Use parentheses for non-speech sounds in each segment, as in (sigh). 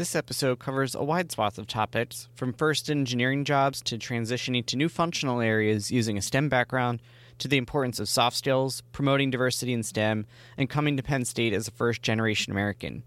This episode covers a wide swath of topics, from first engineering jobs to transitioning to new functional areas using a STEM background, to the importance of soft skills, promoting diversity in STEM, and coming to Penn State as a first generation American.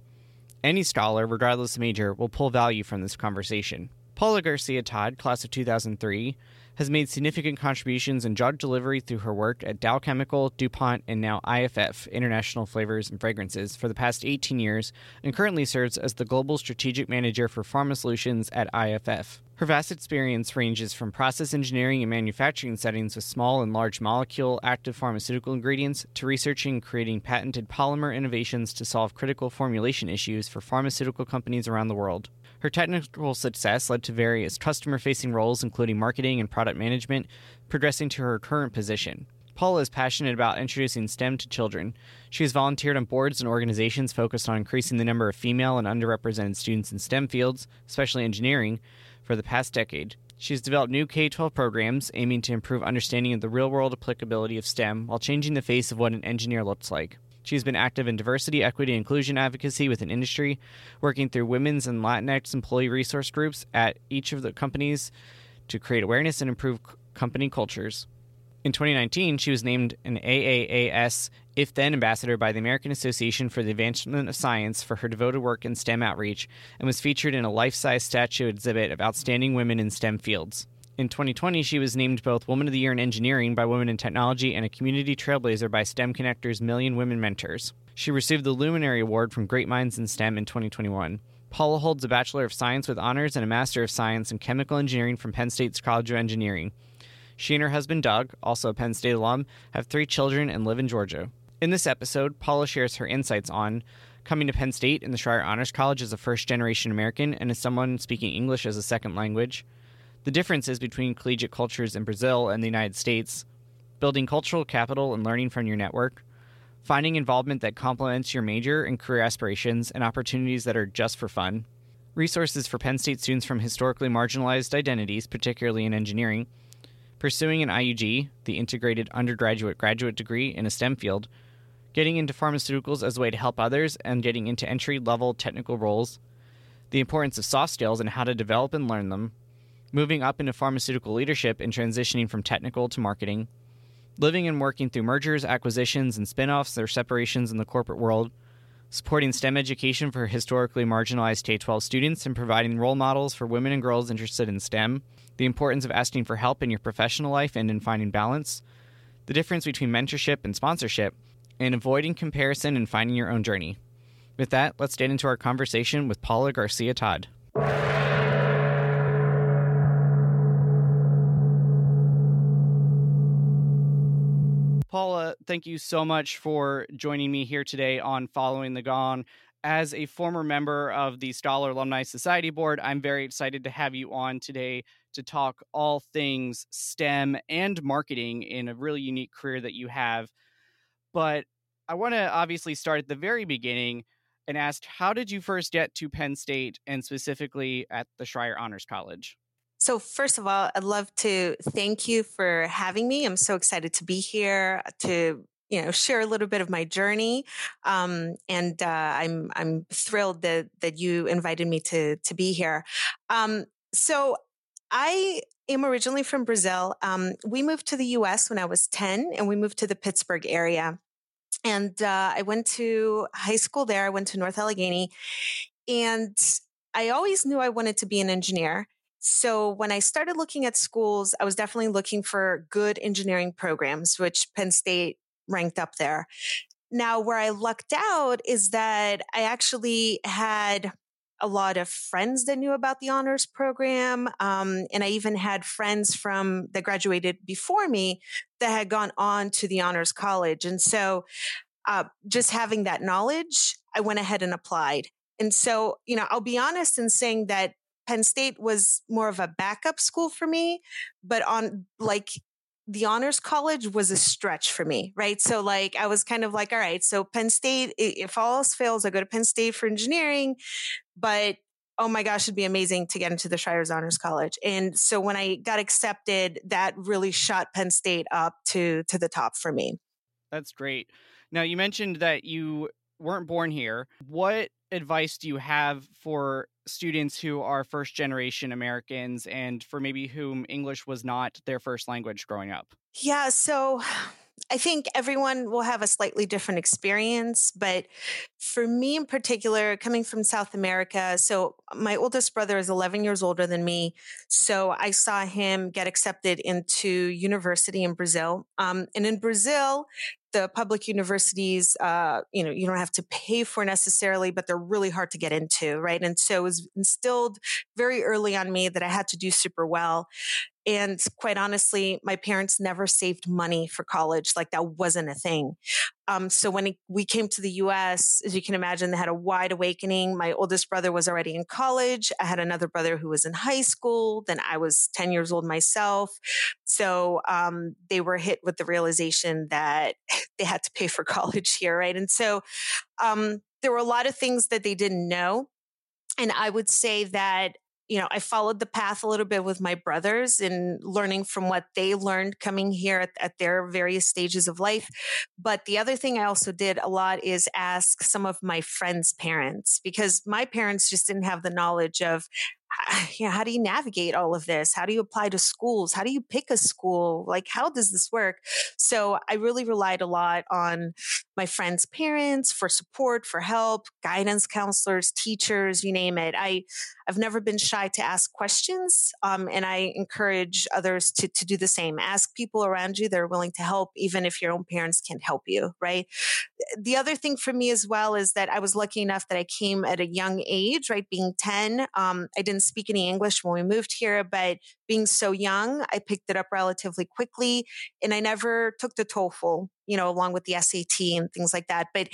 Any scholar, regardless of major, will pull value from this conversation. Paula Garcia Todd, class of 2003, has made significant contributions in drug delivery through her work at Dow Chemical, DuPont, and now IFF, International Flavors and Fragrances, for the past 18 years, and currently serves as the Global Strategic Manager for Pharma Solutions at IFF. Her vast experience ranges from process engineering and manufacturing settings with small and large molecule active pharmaceutical ingredients to researching and creating patented polymer innovations to solve critical formulation issues for pharmaceutical companies around the world. Her technical success led to various customer facing roles, including marketing and product management, progressing to her current position. Paula is passionate about introducing STEM to children. She has volunteered on boards and organizations focused on increasing the number of female and underrepresented students in STEM fields, especially engineering, for the past decade. She has developed new K 12 programs aiming to improve understanding of the real world applicability of STEM while changing the face of what an engineer looks like. She's been active in diversity, equity, and inclusion advocacy within industry, working through women's and Latinx employee resource groups at each of the companies to create awareness and improve company cultures. In 2019, she was named an AAAS If Then Ambassador by the American Association for the Advancement of Science for her devoted work in STEM outreach and was featured in a life size statue exhibit of outstanding women in STEM fields. In 2020, she was named both Woman of the Year in Engineering by Women in Technology and a Community Trailblazer by STEM Connector's Million Women Mentors. She received the Luminary Award from Great Minds in STEM in 2021. Paula holds a Bachelor of Science with honors and a Master of Science in Chemical Engineering from Penn State's College of Engineering. She and her husband, Doug, also a Penn State alum, have three children and live in Georgia. In this episode, Paula shares her insights on coming to Penn State in the Schreyer Honors College as a first generation American and as someone speaking English as a second language the differences between collegiate cultures in Brazil and the United States, building cultural capital and learning from your network, finding involvement that complements your major and career aspirations and opportunities that are just for fun, resources for Penn State students from historically marginalized identities, particularly in engineering, pursuing an IUG, the integrated undergraduate graduate degree in a STEM field, getting into pharmaceuticals as a way to help others, and getting into entry level technical roles, the importance of soft skills and how to develop and learn them, moving up into pharmaceutical leadership and transitioning from technical to marketing, living and working through mergers, acquisitions, and spin offs or separations in the corporate world, supporting STEM education for historically marginalized K 12 students, and providing role models for women and girls interested in STEM, the importance of asking for help in your professional life and in finding balance, the difference between mentorship and sponsorship, and avoiding comparison and finding your own journey. With that, let's get into our conversation with Paula Garcia Todd. Thank you so much for joining me here today on Following the Gong. As a former member of the Scholar Alumni Society Board, I'm very excited to have you on today to talk all things STEM and marketing in a really unique career that you have. But I want to obviously start at the very beginning and ask how did you first get to Penn State and specifically at the Schreyer Honors College? So, first of all, I'd love to thank you for having me. I'm so excited to be here to you know share a little bit of my journey um, and uh, i'm i'm thrilled that that you invited me to to be here. Um, so i am originally from brazil. Um, we moved to the us when i was 10 and we moved to the pittsburgh area. And uh, i went to high school there. I went to north allegheny. And i always knew i wanted to be an engineer So when I started looking at schools, I was definitely looking for good engineering programs, which Penn State ranked up there. Now, where I lucked out is that I actually had a lot of friends that knew about the honors program. Um, and I even had friends from that graduated before me that had gone on to the honors college. And so uh, just having that knowledge, I went ahead and applied. And so, you know, I'll be honest in saying that Penn State was more of a backup school for me, but on like the honors college was a stretch for me, right? So like I was kind of like, all right, so Penn State, if all else fails, I go to Penn State for engineering, but oh my gosh, it'd be amazing to get into the Schreyer Honors College. And so when I got accepted, that really shot Penn State up to to the top for me. That's great. Now you mentioned that you weren't born here. What advice do you have for students who are first generation Americans and for maybe whom English was not their first language growing up? Yeah, so (sighs) I think everyone will have a slightly different experience, but for me in particular, coming from South America, so my oldest brother is 11 years older than me. So I saw him get accepted into university in Brazil. Um, and in Brazil, the public universities, uh, you know, you don't have to pay for necessarily, but they're really hard to get into, right? And so it was instilled very early on me that I had to do super well. And quite honestly, my parents never saved money for college. Like that wasn't a thing. Um, so when it, we came to the US, as you can imagine, they had a wide awakening. My oldest brother was already in college. I had another brother who was in high school. Then I was 10 years old myself. So um, they were hit with the realization that (laughs) they had to pay for (laughs) college here, right? And so um, there were a lot of things that they didn't know. And I would say that you know, I followed the path a little bit with my brothers in learning from what they learned coming here at, at, their various stages of life. But the other thing I also did a lot is ask some of my friends' parents because my parents just didn't have the knowledge of you know, how do you navigate all of this? How do you apply to schools? How do you pick a school? Like, how does this work? So I really relied a lot on my friends' parents for support, for help, guidance counselors, teachers, you name it. I, I've never been shy to ask questions. Um, and I encourage others to, to do the same. Ask people around you They're willing to help, even if your own parents can't help you, right? The other thing for me as well is that I was lucky enough that I came at a young age, right? Being 10, um, I didn't speak any English when we moved here, but being so young, I picked it up relatively quickly and I never took the TOEFL, you know, along with the SAT and things like that. But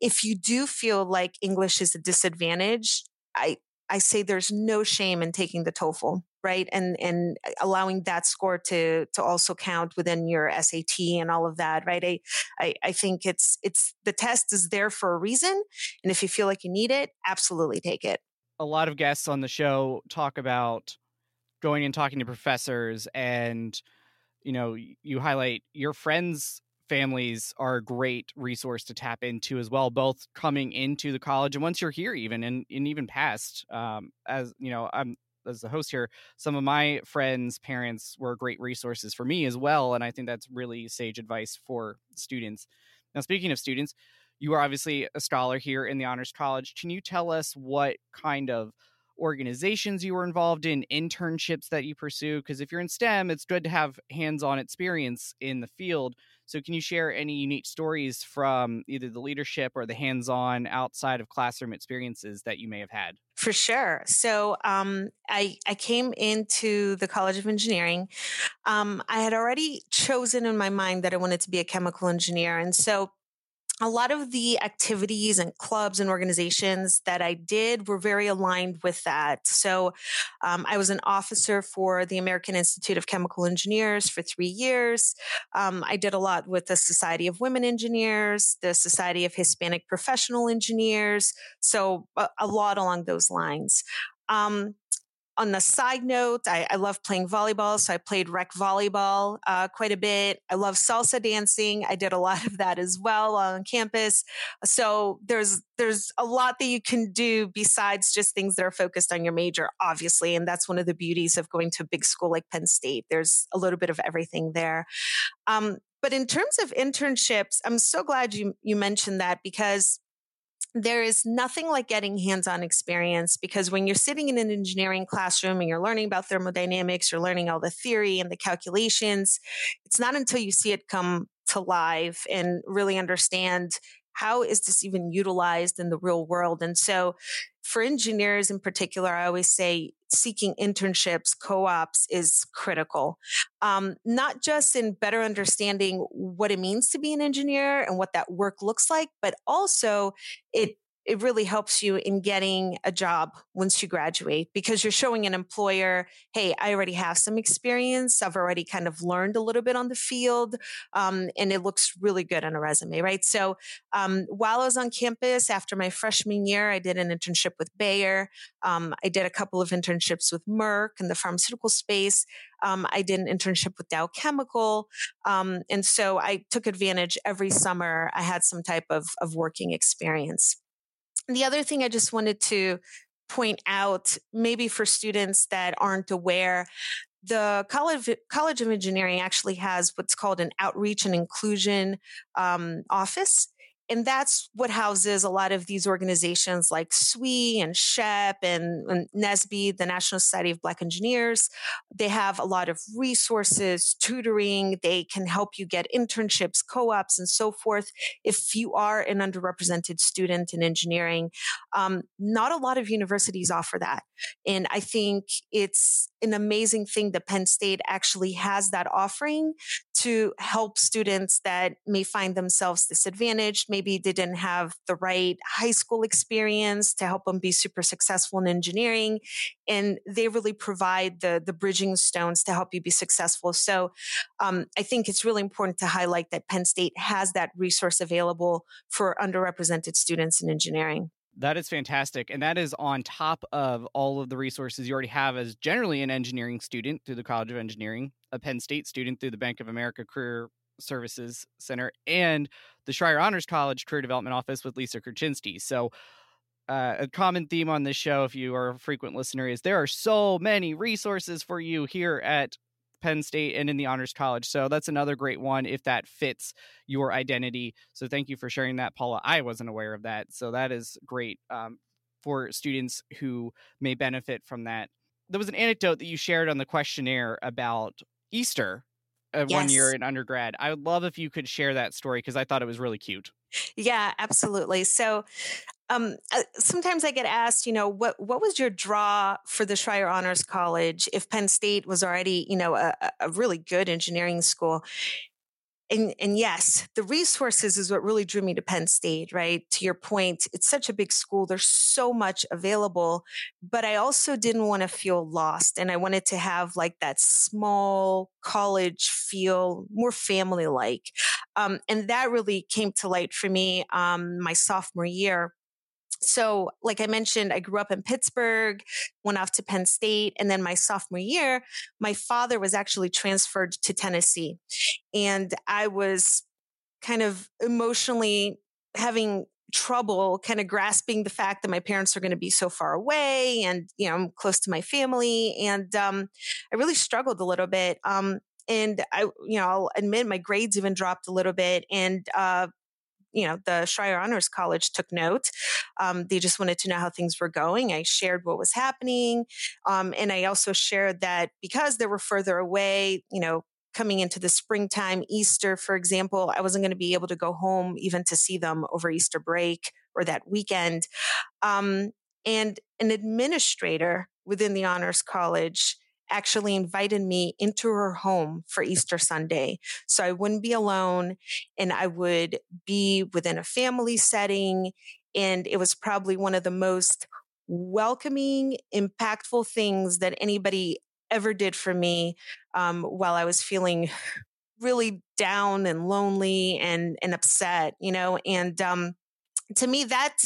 if you do feel like English is a disadvantage, I, I say there's no shame in taking the TOEFL, right? And and uh, allowing that score to to also count within your SAT and all of that, right? I, I I think it's it's the test is there for a reason, and if you feel like you need it, absolutely take it a lot of guests on the show talk about going and talking to professors and you know you highlight your friends families are a great resource to tap into as well both coming into the college and once you're here even and, and even past um, as you know i'm as the host here some of my friends parents were great resources for me as well and i think that's really sage advice for students now speaking of students you are obviously a scholar here in the Honors College. Can you tell us what kind of organizations you were involved in, internships that you pursue? Because if you're in STEM, it's good to have hands on experience in the field. So, can you share any unique stories from either the leadership or the hands on outside of classroom experiences that you may have had? For sure. So um, I, I came into the College of Engineering. Um, I had already chosen in my mind that I wanted to be a chemical engineer. And so a lot of the activities and clubs and organizations that I did were very aligned with that. So um, I was an officer for the American Institute of Chemical Engineers for three years. Um, I did a lot with the Society of Women Engineers, the Society of Hispanic Professional Engineers. So a, a lot along those lines. Um, on the side note, I, I, love playing volleyball. So I played rec volleyball uh, quite a bit. I love salsa dancing. I did a (laughs) lot of that as well on campus. So there's there's a lot that you can do besides just things that are focused on your major, obviously. And that's one of the beauties of going to a big school like Penn State. There's a little bit of everything there. Um, but in terms of internships, I'm so glad you you mentioned that because there is nothing like getting hands-on experience because when you're sitting in an engineering classroom and you're learning about thermodynamics, you're learning all the theory and the calculations. It's not until you see it come to life and really understand how is this even utilized in the real world? And so for engineers in particular, I always say seeking internships, co-ops is critical. Um, not just in better understanding what it means to be an engineer and what that work looks like, but also it it really helps you in getting a job once you graduate because you're showing an employer, hey, I already have some experience. I've already kind of learned a little bit on the field, um, and it looks really good on a resume, right? So um, while I was on campus after my freshman year, I did an internship with Bayer. Um, I did a couple of internships with Merck in the pharmaceutical space. Um, I did an internship with Dow Chemical. Um, and so I took advantage every summer. I had some type of, of working experience. The other thing I just wanted to point out, maybe for students that aren't aware, the College, College of Engineering actually has what's called an outreach and inclusion um, office and that's what houses a lot of these organizations like SWE and SHPE and, and the National Society of Black Engineers. They have a lot of resources, tutoring. They can help you get internships, co-ops, and so forth. If you are an underrepresented student in engineering, um, not a lot of universities offer that. And I think it's an amazing thing that Penn State actually has that offering to help students that may find themselves disadvantaged. Maybe didn't have the right high school experience to help them be super successful in engineering. And they really provide the, the bridging stones to help you be successful. So um, I think it's really important to highlight that Penn State has that resource available for underrepresented students in engineering. That is fantastic. And that is on top of all of the resources you already have as generally an engineering student through the College of Engineering, a Penn State student through the Bank of America Career Services Center, and the Schreyer Honors College Career Development Office with Lisa Kurczynski. So, uh, a common theme on this show, if you are a frequent listener, is there are so many resources for you here at Penn State and in the Honors College. So that's another great one if that fits your identity. So thank you for sharing that, Paula. I wasn't aware of that. So that is great um, for students who may benefit from that. There was an anecdote that you shared on the questionnaire about Easter uh, yes. one year in undergrad. I would love if you could share that story because I thought it was really cute. Yeah, absolutely. So um, uh, sometimes I get asked, you know, what what was your draw for the Schreyer Honors College if Penn State was already, you know, a, a really good engineering school? And, and yes, the resources is what really drew me to Penn State, right? To your point, it's such a big school. There's so much available, but I also didn't want to feel lost. And I wanted to have like that small college feel, more family like. Um, and that really came to light for me um, my sophomore year so, like I mentioned, I grew up in Pittsburgh, went off to Penn State, and then my sophomore year, my father was actually transferred to Tennessee. And I was kind of emotionally having trouble kind of grasping the fact that my parents are going to be so far away and you know i'm close to my family and um, i really struggled a little bit um, and i you know i'll admit my grades even dropped a little bit and uh, you know, the Schreyer Honors College took note. Um, they just wanted to know how things were going. I shared what was happening. Um, and I also shared that because they were further away, you know, coming into the springtime, Easter, for example, I wasn't going to be able to go home even to see them over Easter break or that weekend. Um, and an administrator within the Honors College actually invited me into her home for Easter Sunday. So I wouldn't be alone and I would be within a family setting. And it was probably one of the most welcoming, impactful things that anybody ever did for me um, while I was feeling really down and lonely and, and upset, you know, and um, to me, that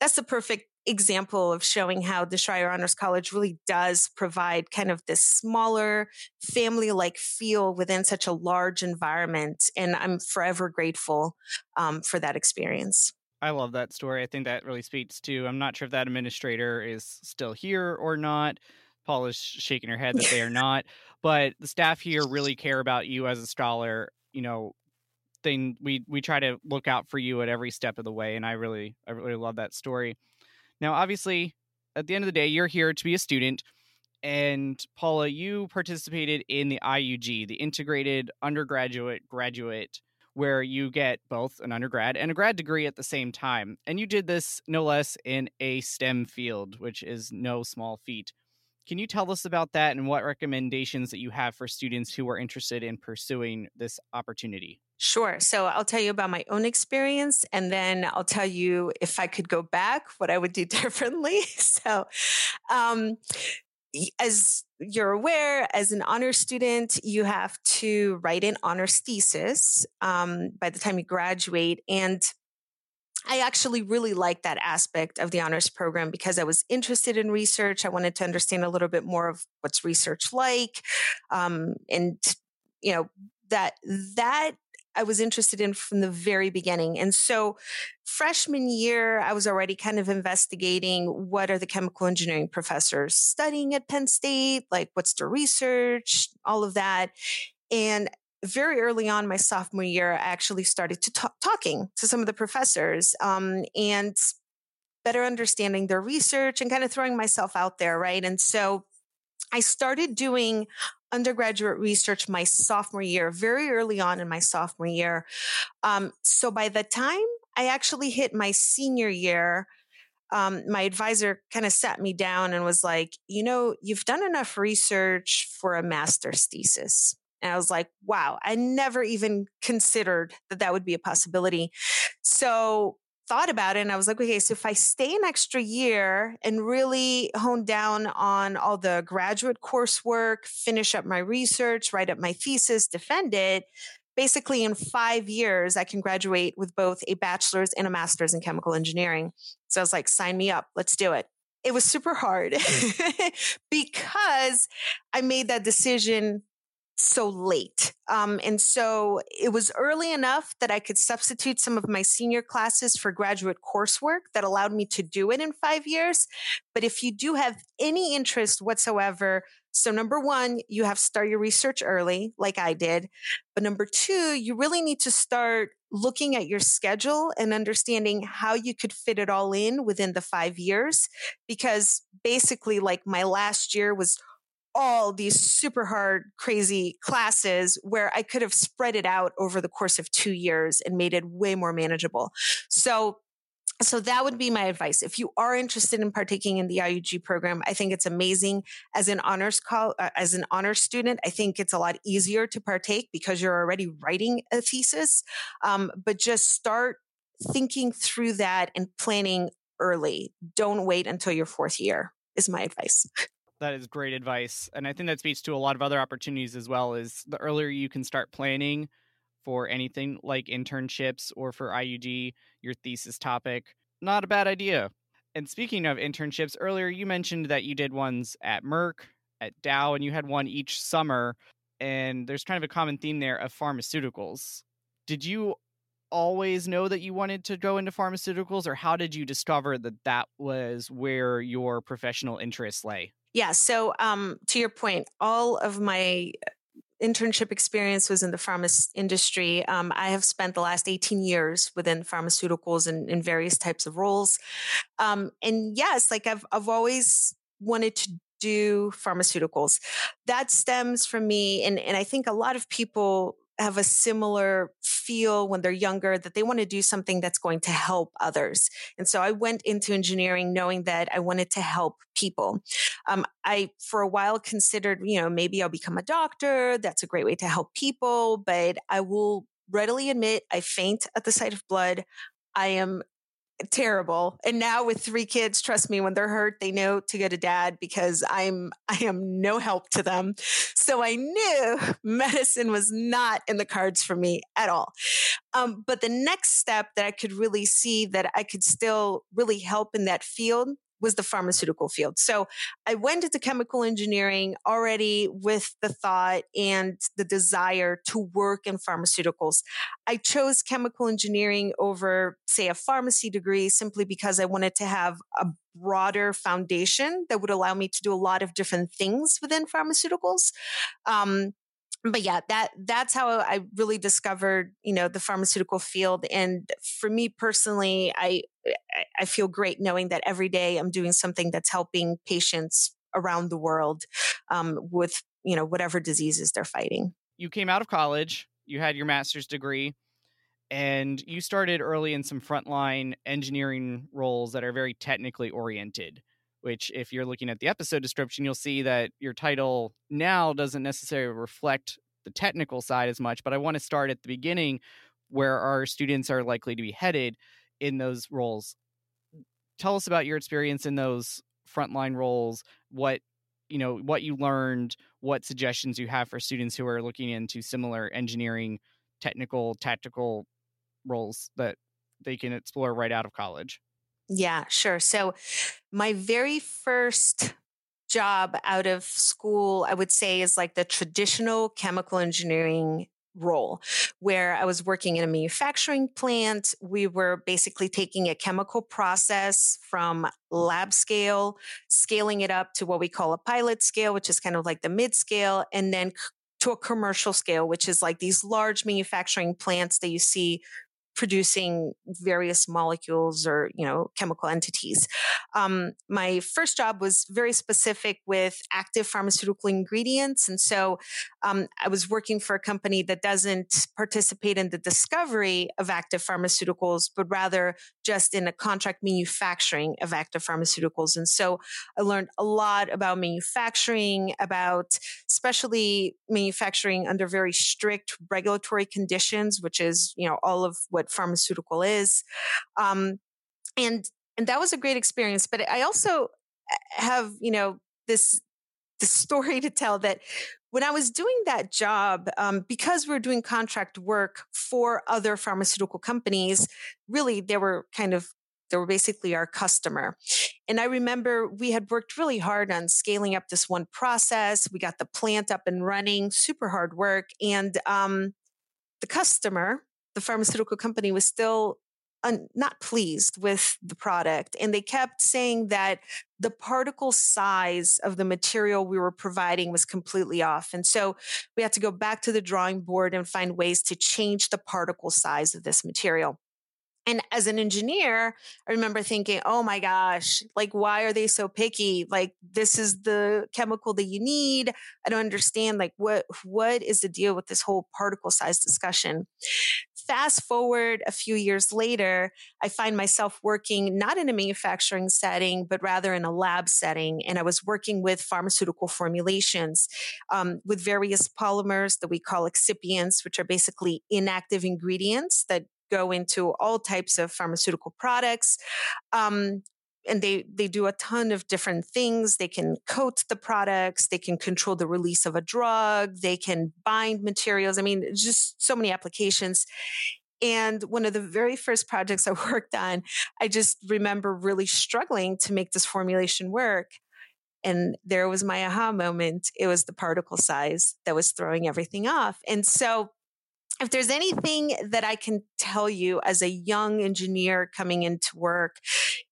that's the perfect example of showing how the Schreyer Honors College really does provide kind of this smaller family like feel within such a large environment. And I'm forever grateful um, for that experience. I love that story. I think that really speaks to, I'm not sure if that administrator is still here or not. Paul is shaking her head that they are (laughs) not, but the staff here really care about you as a scholar. You know, thing we we try to look out for you at every step of the way and i really i really love that story now obviously at the end of the day you're here to be a student and paula you participated in the iug the integrated undergraduate graduate where you get both an undergrad and a grad degree at the same time and you did this no less in a stem field which is no small feat can you tell us about that and what recommendations that you have for students who are interested in pursuing this opportunity? Sure. So I'll tell you about my own experience and then I'll tell you if I could go back, what I would do (laughs) differently. So, um, as you're aware, as an honor student, you have to write an honors thesis um, by the time you graduate. And I actually really liked that aspect of the honors program because I was interested in research. I wanted to understand a little bit more of what's research like. Um, and, you know, that, that I was interested in from the very beginning. And so freshman year, I was already kind of investigating what are the chemical engineering professors studying at Penn State? Like what's the research, all of that. And very early on my sophomore year, I actually started to talk, talking to some of the professors um, and better understanding their research and kind of throwing myself out there, right? And so I started doing undergraduate research my sophomore year, very early on in my sophomore year. Um, so by the time I actually hit my senior year, um, my advisor kind of sat me down and was like, you know, you've done enough research for a master's thesis. And I was like, wow, I never even considered that that would be a possibility. So thought about it and I was like, okay, so if I stay an extra year and really hone down on all the graduate coursework, finish up my research, write up my thesis, defend it, basically in five years, I can graduate with both a bachelor's and a master's in chemical engineering. So I was like, sign me up, let's do it. It was super hard mm. (laughs) because I made that decision so late. Um, and so it was early enough that I could substitute some of my senior classes for graduate coursework that allowed me to do it in five years. But if you do have any interest whatsoever, so number one, you have to start your research early, like I did. But number two, you really need to start looking at your schedule and understanding how you could fit it all in within the five years. Because basically, like my last year was all these super hard, crazy classes where I could have spread it out over the course of two years and made it way more manageable. So so that would be my advice. If you are interested in partaking in the IUG program, I think it's amazing. As an honors call, uh, as an honors student, I think it's a lot easier to partake because you're already writing a thesis. Um, but just start thinking through that and planning early. Don't wait until your fourth year. Is my advice. (laughs) that is great advice and i think that speaks to a lot of other opportunities as well is the earlier you can start planning for anything like internships or for IUG, your thesis topic not a bad idea. And speaking of internships earlier you mentioned that you did ones at merck at dow and you had one each summer and there's kind of a common theme there of pharmaceuticals. Did you always know that you wanted to go into pharmaceuticals or how did you discover that that was where your professional interests lay yeah. So, um, to your point, all of my internship experience was in the pharma industry. Um, I have spent the last 18 years within pharmaceuticals and in various types of roles. Um, and yes, like I've, I've always wanted to do pharmaceuticals. That stems from me. And, and I think a lot of people have a similar feel when they're younger that they want to do something that's going to help others. And so I went into engineering knowing that I wanted to help people. Um, I, for a while, considered, you know, maybe I'll become a doctor. That's a great way to help people. But I will readily admit I faint at the sight of blood. I am terrible. And now with three kids, trust me, when they're hurt, they know to go to dad because I'm (laughs) I am no help to them. So I knew (laughs) medicine was not in the cards for me at all. Um, but the next step that I could really see that I could still really help in that field was the pharmaceutical field. So I went into chemical engineering already with the thought and the desire to work in pharmaceuticals. I chose chemical engineering over, say, a pharmacy degree simply because I wanted to have a broader foundation that would allow me to do a lot of different things within pharmaceuticals. Um, but yeah that that's how i really discovered you know the pharmaceutical field. And for me personally i i feel great knowing that every day i'm doing something that's helping patients around the world um, with you know whatever diseases they're fighting. You came out of college you had your master's degree and you started early in some frontline engineering roles that are very technically oriented which if you're looking at the episode description you'll see that your title now doesn't necessarily reflect the technical side as much but i want to start at the beginning where our students are likely to be headed in those roles. Tell us about your experience in those frontline roles what you know what you learned what suggestions you have for students who are looking into similar engineering technical tactical roles that they can explore right out of college yeah sure so my very first job out of school i would say is like the traditional chemical engineering role where I was working in a manufacturing plant. We were basically taking a chemical process from lab scale, scaling it up to what we call a pilot scale, which is kind of like the mid scale, and then to a commercial scale, which is like these large manufacturing plants that you see producing various molecules or you know chemical entities. Um, my first job was very specific with active pharmaceutical ingredients and so um, i was working for a company that doesn't participate in the discovery of active pharmaceuticals but rather just in a contract manufacturing of active pharmaceuticals and so i learned a lot about manufacturing about especially manufacturing under very strict regulatory conditions which is you know all of what what pharmaceutical is. Um, and and that was a great experience. But I also eh, have, you know, this the (laughs) story to tell that when I was doing that job, um, because we are doing contract work for other pharmaceutical companies, really they were kind of they were basically our customer. And I remember we had worked really hard on scaling up this one process. We got the plant up and running, super hard work. And um, the customer, the pharmaceutical company was still un- not pleased with the product. And they kept saying that the particle size of the material we were providing was completely off. And so we had to go back to the drawing board and find ways to change the particle size of this material. And as an engineer, I remember thinking, oh my gosh, like, why are they so picky? Like, this is the chemical that you need. I don't understand. Like, what, what is the deal with this whole particle size discussion? Fast forward a few years later, I find myself working not in a manufacturing setting, but rather in a lab setting. And I was working with pharmaceutical formulations um, with various polymers that we call excipients, which are basically inactive ingredients that go into all types of pharmaceutical products. Um, and they they do a ton of different things. They can coat the products they can control the release of a drug they can bind materials i mean just so many applications. And one of the very first projects (laughs) i worked on i just remember really struggling to make this formulation work and there was my aha moment. It was the particle size that was throwing everything off. And so if there's anything that I can tell you as a young engineer coming into work,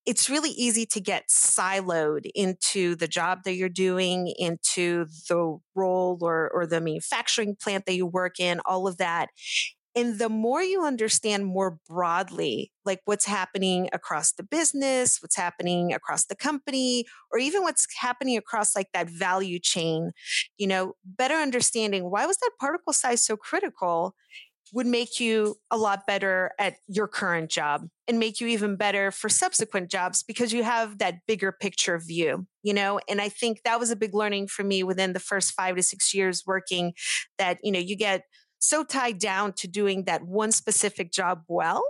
it's really easy to get siloed into the job that you're doing, into the role or, or the manufacturing plant that you work in, all of that. And the more you understand more broadly, like what's happening across the business, what's happening across the company, or even what's happening across like that value chain, you know, better understanding why was that particle size so critical would make you a lot better at your current job and make you even better for subsequent jobs because you have that bigger picture view, you know? And I think that was a big learning for me within the first five to six years working that, you know, you get so tied down to doing that one specific job well.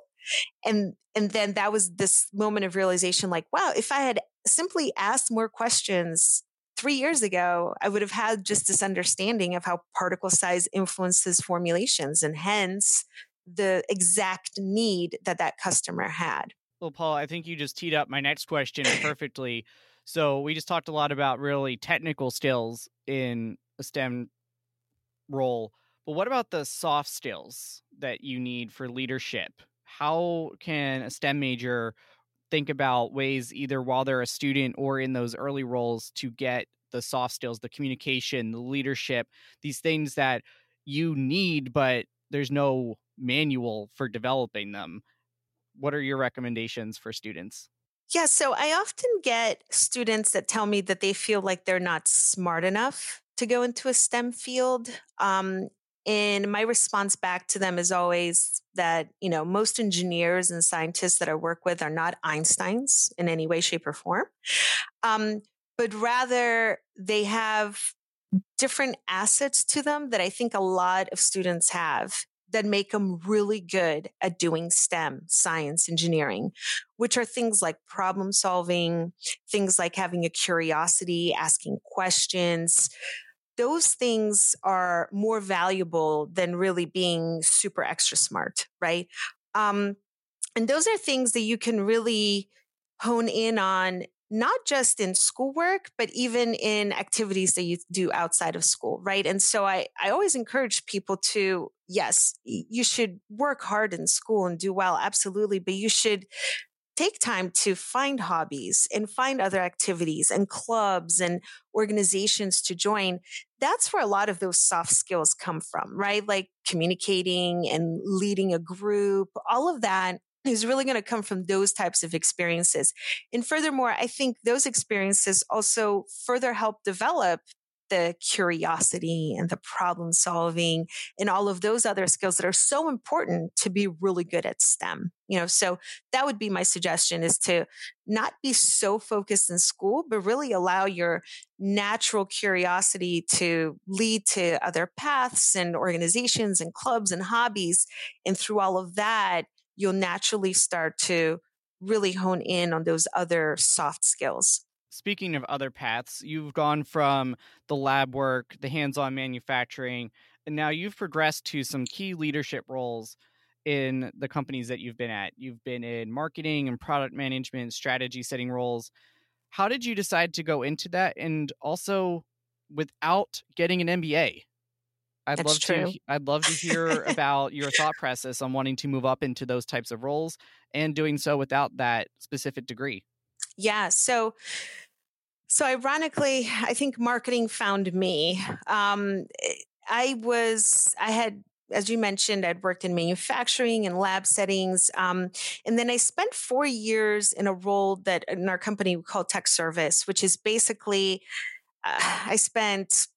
And and then that was this moment of realization like, wow, if I had simply asked more questions three years ago, I would have had just this understanding of how particle size influences formulations and hence the exact need that that customer had. Well, Paul, I think you just teed up my next question perfectly. so we just talked a lot about really technical skills in a STEM role. But what about the soft skills that you need for leadership? How can a STEM major think about ways either while they're a student or in those early roles to get the soft skills, the communication, the leadership, these things that you need, but there's no manual for developing them. What are your recommendations for students? Yeah, so I often get students that tell me that they feel like they're not smart enough to go into a STEM field. Um, and my response back to them is always that, you know, most engineers and scientists that I work with are not Einsteins in any way, shape, or form. Um, but rather they have different assets to them that I think a lot of students have that make them really good at doing STEM, science, engineering, which are things like problem solving, things like having a curiosity, asking questions, those things are more valuable than really being super extra smart, right? Um, and those are things that you can really hone in on not just in schoolwork but even in activities that you do outside of school right and so i i always encourage people to yes you should work hard in school and do well absolutely but you should take time to find hobbies and find other activities and clubs and organizations to join. That's where a lot of those soft skills come from, right? Like communicating and leading a group, all of that is really going to come from those types of experiences. And furthermore, I think those experiences also further help develop the curiosity and the problem solving and all of those other skills that are so important to be really good at STEM. You know, so that would be my suggestion is to not be so focused in school, but really allow your natural curiosity to lead to other paths and organizations and clubs and hobbies. And through all of that, you'll naturally start to really hone in on those other soft skills speaking of other paths, you've gone from the lab work, the hands on manufacturing, and now you've progressed to some key leadership roles in the companies that you've been at. You've been in marketing and product management, strategy setting roles. How did you decide to go into that and also without getting an MBA? I'd That's love true. to I'd love to hear (laughs) about your thought process on wanting to move up into those types of roles and doing so without that specific degree. Yeah. So, so ironically, I think marketing found me. Um, eh, I was, I had, as you mentioned, I'd worked in manufacturing and lab settings. Um, and then I spent four years in a role that in our company we call tech service, which is basically, uh, I spent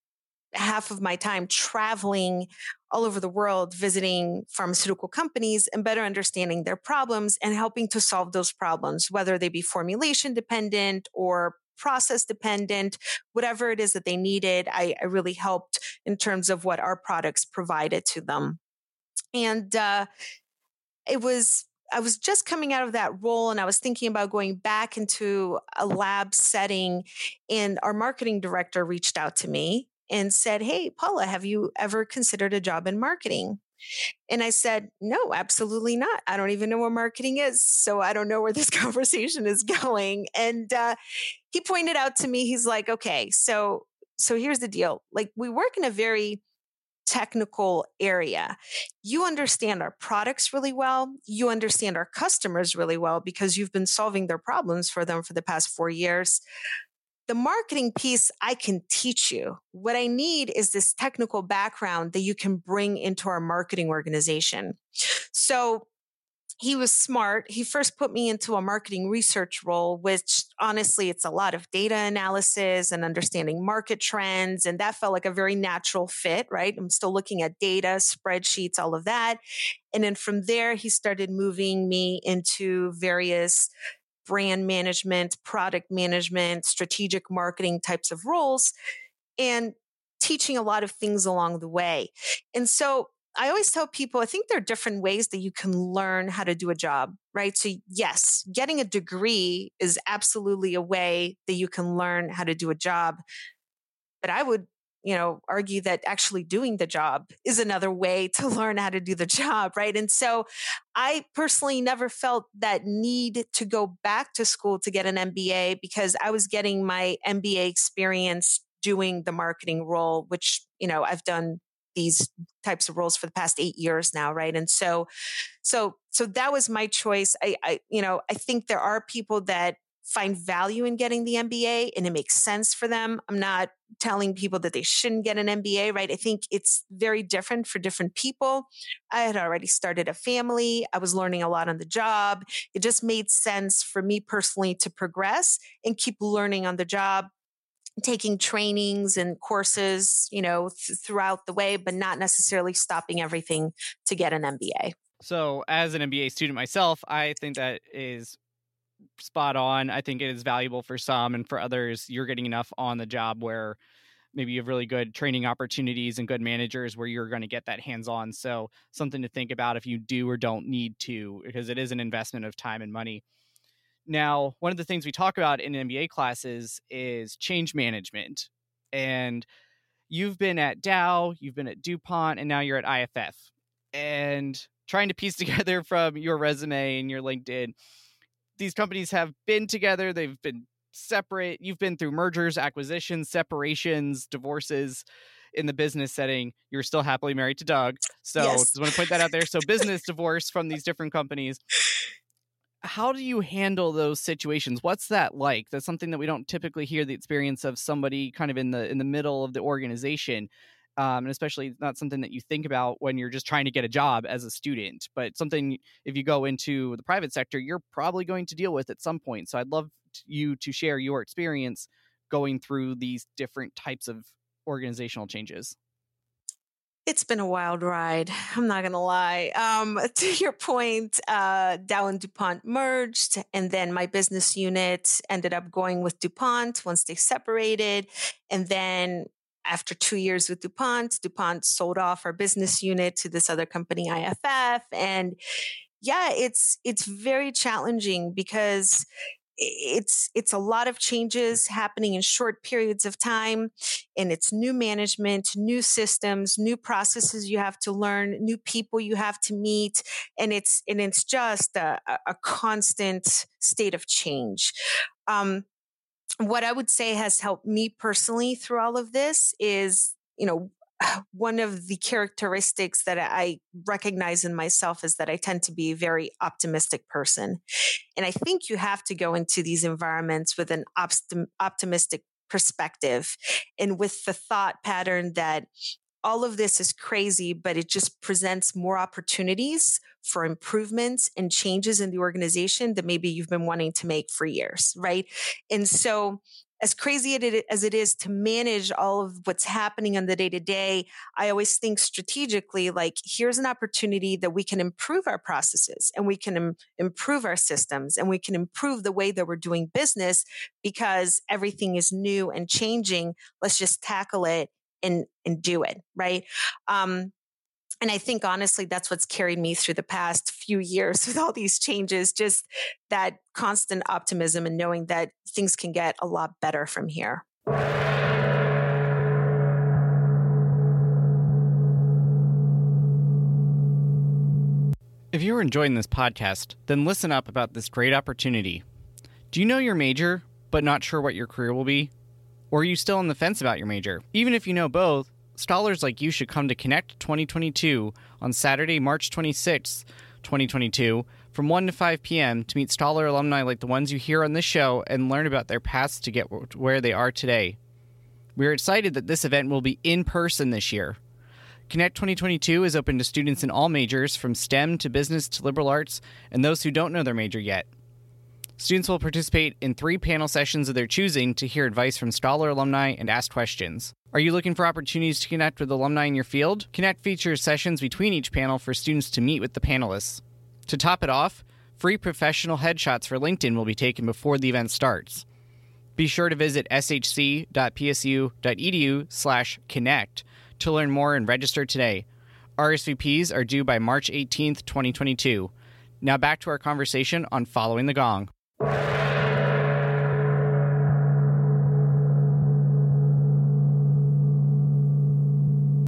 half of my time traveling all over the world visiting pharmaceutical companies and better understanding their problems and helping to solve those problems, whether they be formulation dependent or process dependent, whatever it is that they needed. I, I really helped in terms of what our products provided to them. And uh, it was I was just coming out of that role and I was thinking about going back into a lab setting. And our marketing director reached out to me and said, Hey, Paula, have you ever considered a job in marketing? And I said, No, absolutely not. I don't even know what marketing is. So I don't know where this (laughs) conversation is going. And uh, he pointed out to me, he's like, Okay, so so here's the deal. Like we work in a very technical area. You understand our products really well. You understand our customers really well because you've been solving their problems for them for the past four years the marketing piece I can teach you. What I need is this technical background that you can bring into our marketing organization. So he was smart. He first put me into a marketing research role, which honestly, it's a lot of data analysis and understanding market trends. And that felt like a very natural fit, right? I'm still looking at data, spreadsheets, all of that. And then from there, he started moving me into various brand management, product management, strategic marketing types of roles, and teaching a lot of things along the way. And so I always tell people, I think there are different ways that you can learn how to do a job, right? So, yes, getting a degree is absolutely a way that you can learn how to do a job. But I would you know, argue that actually doing the job is another way to (laughs) learn how to do the job, right? And so I personally never felt that need to go back to school to get an MBA because I was getting my MBA experience doing the marketing role, which, you know, I've done these types of roles for the past eight years now right and so so so that was my choice i i you know i think there are people that find value in getting the MBA and it makes sense for them. I'm not telling people that they shouldn't get an MBA, right? I think it's very different for different people. I had already started a family. I was learning a lot on the job. It just made sense for me personally to progress and keep learning on the job taking trainings and courses, you know, th- throughout the way, but not necessarily stopping everything to get an MBA. So, as an MBA student myself, I think that is spot on. I think it is valuable for some, and for others, you're getting enough on the job where maybe you have really good training opportunities and good managers where you're going to get that hands on. So, something to think about if you do or don't need to, because it is an investment of time and money. Now, one of the things we talk about in MBA classes is change management. And you've been at Dow, you've been at DuPont, and now you're at IFF. And trying to piece (laughs) together from your resume and your LinkedIn, these companies have been together, they've been separate, you've been through mergers, acquisitions, separations, divorces in the business setting. You're still happily married to Doug. So yes. just want to point that out there. So business divorce from these different companies how do you handle those situations what's that like that's something that we don't typically hear the experience of somebody kind of in the in the middle of the organization um, and especially not something that you think about when you're just trying to get a job as a student but something if you go into the private sector you're probably going to deal with at some point so i'd love you to share your experience going through these different types of organizational changes it's been a wild ride. I'm not going to lie. Um, (laughs) to your point, uh, Dow and DuPont merged, and then my business unit ended up going with DuPont once they separated. And then after two years with DuPont, DuPont sold off our business unit to this other company, IFF. And yeah, it's it's very challenging because it's it's a lot of changes happening in short periods of time and it's new management new systems new processes you have to learn new people you have to meet and it's and it's just a, a constant state of change um, what i would say has helped me personally through all of this is you know (sighs) one of the characteristics that I recognize in myself is that I tend to be a very optimistic person. And I think you have to go into these environments with an optim- optimistic perspective and with the thought pattern that all of this is crazy, but it just presents more opportunities for improvements and changes in the organization that maybe you've been wanting to make for years, right? And so as crazy as it is to manage all of what's happening on the day to day, I always think strategically, like, here's an opportunity that we can improve our processes and we can Im- improve our systems and we can improve the way that we're doing business because everything is new and changing. Let's just tackle it and, and do it. Right. Um, and I think honestly, that's what's carried me through the past few years (laughs) with all these changes, just that constant optimism and knowing that things can get a lot better from here. If you're enjoying this podcast, then listen up about this great opportunity. Do you know your major, but not sure what your career will be? Or are you still on the fence about your major? Even if you know both, scholars like you should come to Connect 2022 on Saturday, March 26, 2022, from 1 to 5 p.m. to meet scholar alumni like the ones you hear on this show and learn about their paths to get where they are today. We are excited that this event will be in person this year. Connect 2022 is open to students in all majors, from STEM to business to liberal arts, and those who don't know their major yet. Students will participate in three panel sessions of their choosing to hear advice from Scholar alumni and ask questions. Are you looking for opportunities to connect with alumni in your field? Connect features sessions between each panel for students to meet with the panelists. To top it off, free professional headshots for LinkedIn will be taken before the event starts. Be sure to visit shc.psu.edu/connect to learn more and register today. RSVPs are due by March 18th, 2022. Now back to our conversation on following the gong.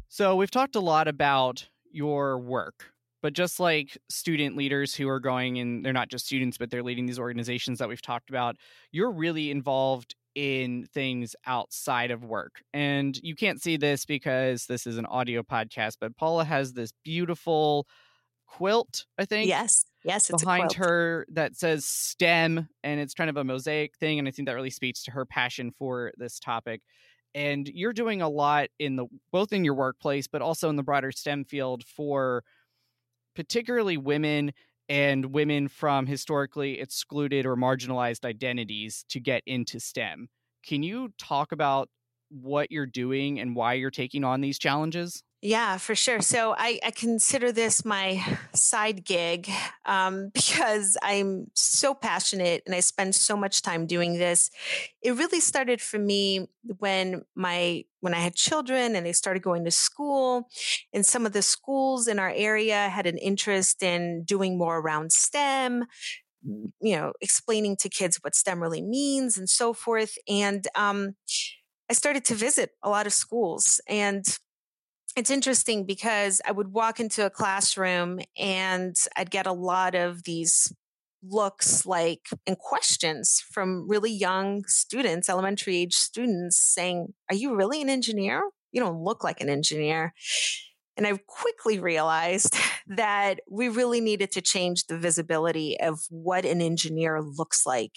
So, we've talked a lot about your work, but just like student leaders who are going and they're not just students, but they're leading these organizations that we've talked about, you're really involved in things outside of work. And you can't see this because this is an audio podcast, but Paula has this beautiful quilt, I think. Yes. Yes, it's behind her that says STEM, and it's kind of a mosaic thing. And I think that really speaks to her passion for this topic. and you're doing a lot in the both in your workplace but also in the broader STEM field for particularly women and women from historically excluded or marginalized identities to get into STEM. Can you talk about what you're doing and why you're taking on these challenges? Yeah, for sure. So I, I consider this my side gig um, (laughs) because I'm so passionate and I spend so much time doing this. It really started for me when my when I had children and they started going to school, and some of the schools in our area had an interest in doing more around STEM, you know, explaining to kids what STEM really means and so forth. And um, I started to visit a lot of schools and it's interesting because I would walk into a classroom and I'd get a lot of these looks like and questions from really young students, elementary age students saying, Are you really an engineer? You don't look like an engineer. And I quickly realized (laughs) that we really needed to change the visibility of what an engineer looks like.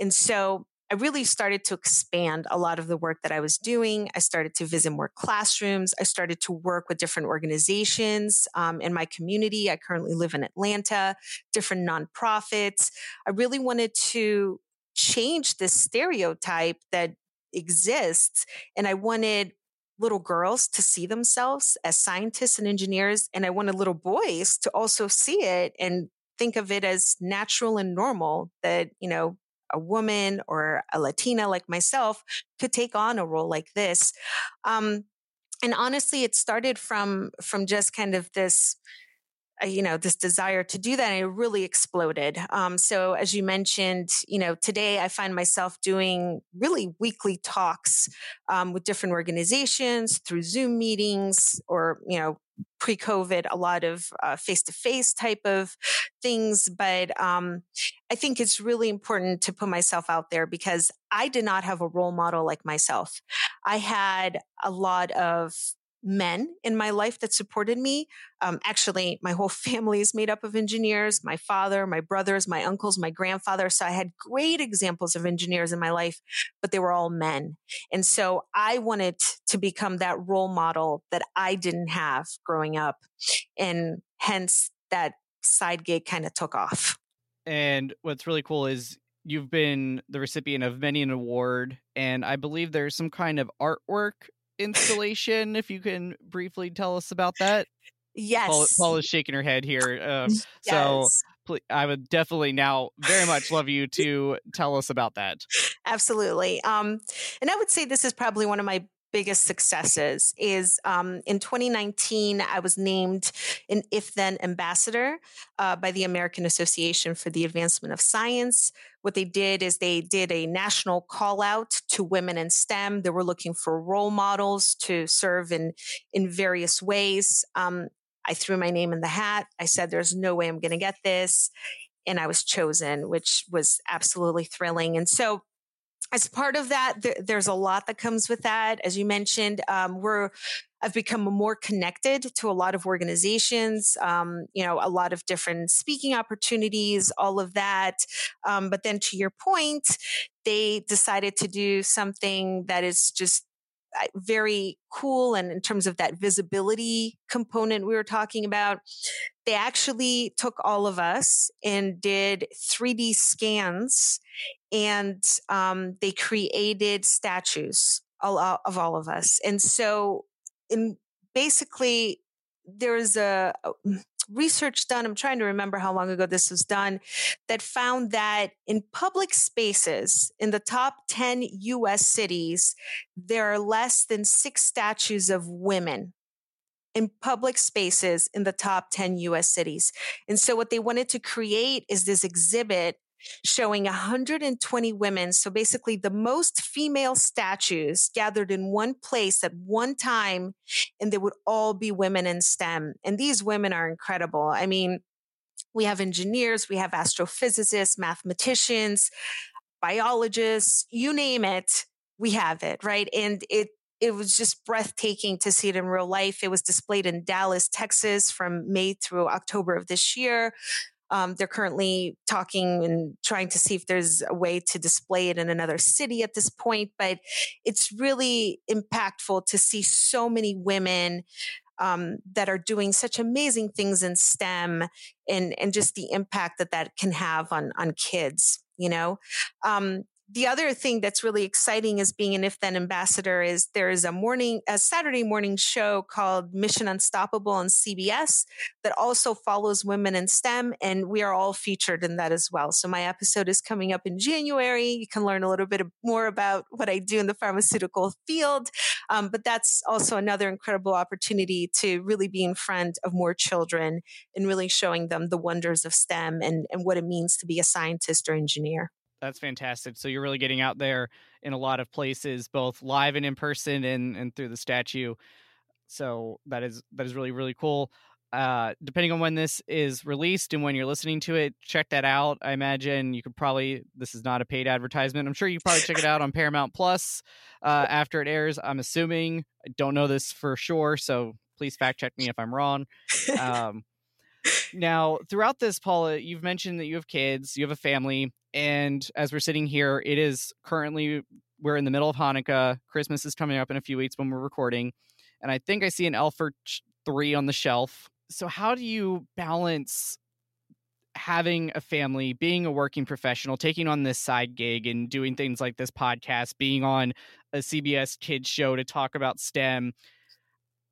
And so I really started to expand a lot of the work that I was doing. I started to visit more classrooms. I started to work with different organizations um, in my community. I currently live in Atlanta, different nonprofits. I really wanted to change this stereotype that exists. And I wanted little girls to see themselves as scientists and engineers. And I wanted little boys to also see it and think of it as natural and normal that, you know, a woman or a Latina like myself could take on a role like this. Um, and honestly, it started from from just kind of this you know this desire to do that and it really exploded. Um, so as you mentioned you know today i find myself doing really weekly talks um, with different organizations through zoom meetings or you know pre-covid a lot of uh, face-to-face type of things. But um, i think it's really important to put myself out there because i did not have a role model like myself. I had a lot of men in my life that supported me. Um, actually, my whole (laughs) family is made up of engineers my father, my brothers, my uncles, my grandfather. So I had great examples of engineers in my life, but they were all men. And so I wanted to become that role model that I didn't have growing up. And hence that side gig kind of took off. And what's really cool is you've been the recipient of many an award and i believe there's some kind of artwork installation, if you can briefly tell us about that. Yes. Paul, Paul is shaking her head here. Uh, yes. So I would definitely now very much love you (laughs) to tell us about that. Absolutely. Um, and I would say this is probably one of my biggest successes is um, in 2019 i was named an if then ambassador uh, by the american association for the advancement of science. What they did is they did a national call out to women in stem. They were looking for role models to serve in in various ways. Um, i threw my name in the hat. I said there's no way i'm going to get this. And i was chosen which was absolutely thrilling. And so as part of that, th- there's a lot that comes with that. As you mentioned, um, we're I've become more connected to a lot of organizations, um, you know, a lot of different speaking opportunities, all of that. Um, but then to your point, they decided to do something that is just very cool. And in terms of that visibility component we were talking about, they actually took all of us and did 3D scans and um, they created statues of all of us. And so, in basically, there's a research done. I'm trying to remember how long ago this was done that found that in public spaces in the top 10 US cities, there are less than six statues of women in public spaces in the top 10 US cities. And so what they wanted to create is this exhibit showing 120 women. So basically, the most female statues gathered in one place at one time, and they would all be women in STEM. And these women are incredible. I mean, we have engineers, we have astrophysicists, mathematicians, biologists, you name it, we have it, right? And it it was just breathtaking to see it in real life. It was displayed in Dallas, Texas from May through October of this year. Um, they're currently talking and trying to see if there's a way to display it in another city at this point. But it's really impactful to see so many women um, that are doing such amazing things in STEM and, and just the impact that that can have on, on kids, you know? Um, the other thing that's really exciting is being an if then ambassador is there is a morning a saturday morning show called mission unstoppable on cbs that also follows women in stem and we are all featured in that as well. So my episode is coming up in january. You can learn a little bit more about what i do in the pharmaceutical field um, but that's also another incredible opportunity to really be in front of more children and really showing them the wonders of stem and, and what it means to be a scientist or engineer that's fantastic. So you're really getting out there in a lot of places, both live and in person, and and through the statue. So that is that is really really cool. Uh, depending on when this is released and when you're listening to it, check that out. I imagine you could probably this is not a paid advertisement. I'm sure you probably check it out on Paramount Plus uh, after it airs. I'm assuming. I don't know this for sure, so please fact check me if I'm wrong. (laughs) Um, now, throughout this, Paula, you've mentioned that you have kids, you have a family, and as we're sitting here, it is currently we're in the middle of Hanukkah. Christmas is coming up in a few weeks when we're recording, and I think I see an Elf for three on the shelf. So, how do you balance having a family, being a working professional, taking on this side gig, and doing things like this podcast, being on a CBS kids show to talk about STEM?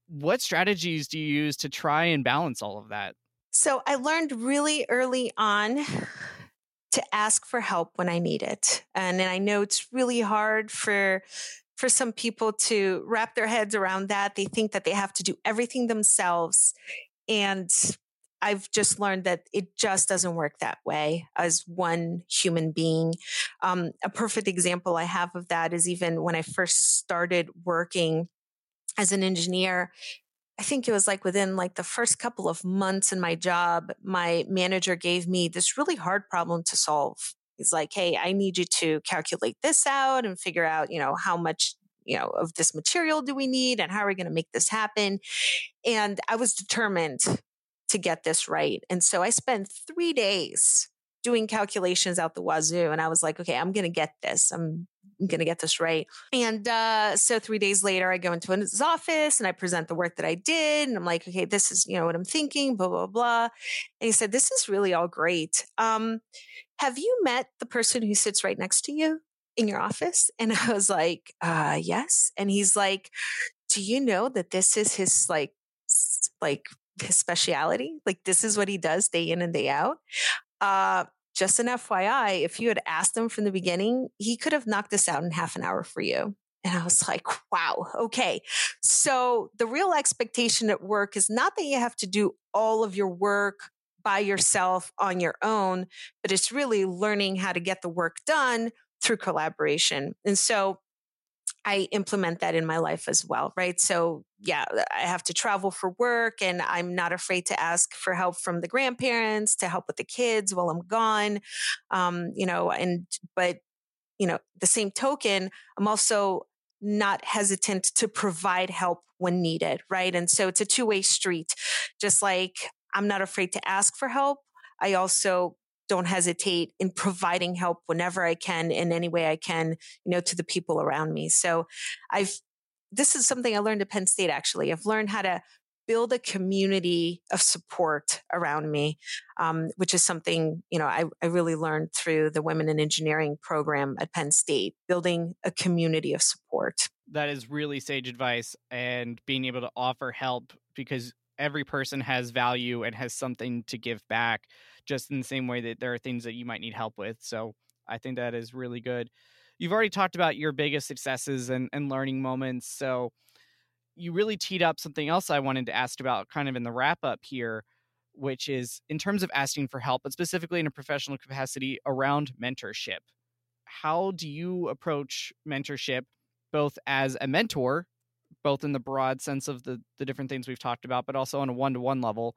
What strategies do you use to try and balance all of that? So I learned really early on to ask for help when I need it. And, and I know it's really hard for for some people to wrap their heads around that. They think that they have to do everything themselves. And I've just learned that it just doesn't work that way as one human being. Um, a perfect example I have of that is even when I first started working as an engineer I think it was like within like the first couple of months in my job, my manager gave me this really hard problem to solve. He's like, Hey, I need you to calculate this out and figure out, you know, how much, you know, of this material do we need and how are we going to make this happen? And I was determined to get this right. And so I spent three days doing calculations out the wazoo. And I was like, okay, I'm going to get this. I'm going to get this right. And uh, so three days later, I go into his office and I present the work that I did. And I'm like, okay, this is, you know, what I'm thinking, blah, blah, blah. And he said, this is really all great. Um, have you met the person who sits right next to you in your office? And I was like, uh, yes. And he's like, do you know that this is his like, like his speciality? Like this is what he does day in and day out. Uh, just an FYI, if you had asked him from the beginning, he could have knocked this out in half an hour for you. And I was (laughs) like, wow, okay. So the real expectation at work is not that you have to do all of your work by yourself on your own, but it's really learning how to get the work done through collaboration. And so I implement that in my life as well, right? So, yeah, I have to travel for work and I'm not afraid to ask for help from the grandparents to help with the kids while I'm gone. Um, you know, and, but, you know, the same token, I'm also not hesitant to provide help when needed, right? And so it's a two way street. Just like I'm not afraid to ask for help. I also don't hesitate in providing help whenever I can in any way I can, you know, to the people around me. So I've, this is something I learned at Penn State actually. I've learned how to build a community of support around me, um, which is something, you know, I, I really learned through the Women in Engineering program at Penn State, building a community of support. That is really sage advice and being able to offer help because every person has value and has something to give back just in the same way that there are things that you might need help with. So I think that is really good. You've already talked about your biggest successes and, and learning moments. So you really teed up something else I wanted to ask about kind of in the wrap up here, which is in terms of asking for help, but specifically in a professional capacity around mentorship. How do you approach mentorship both as a mentor, both in the broad sense of the, the different things we've talked about, but also on a one to one level,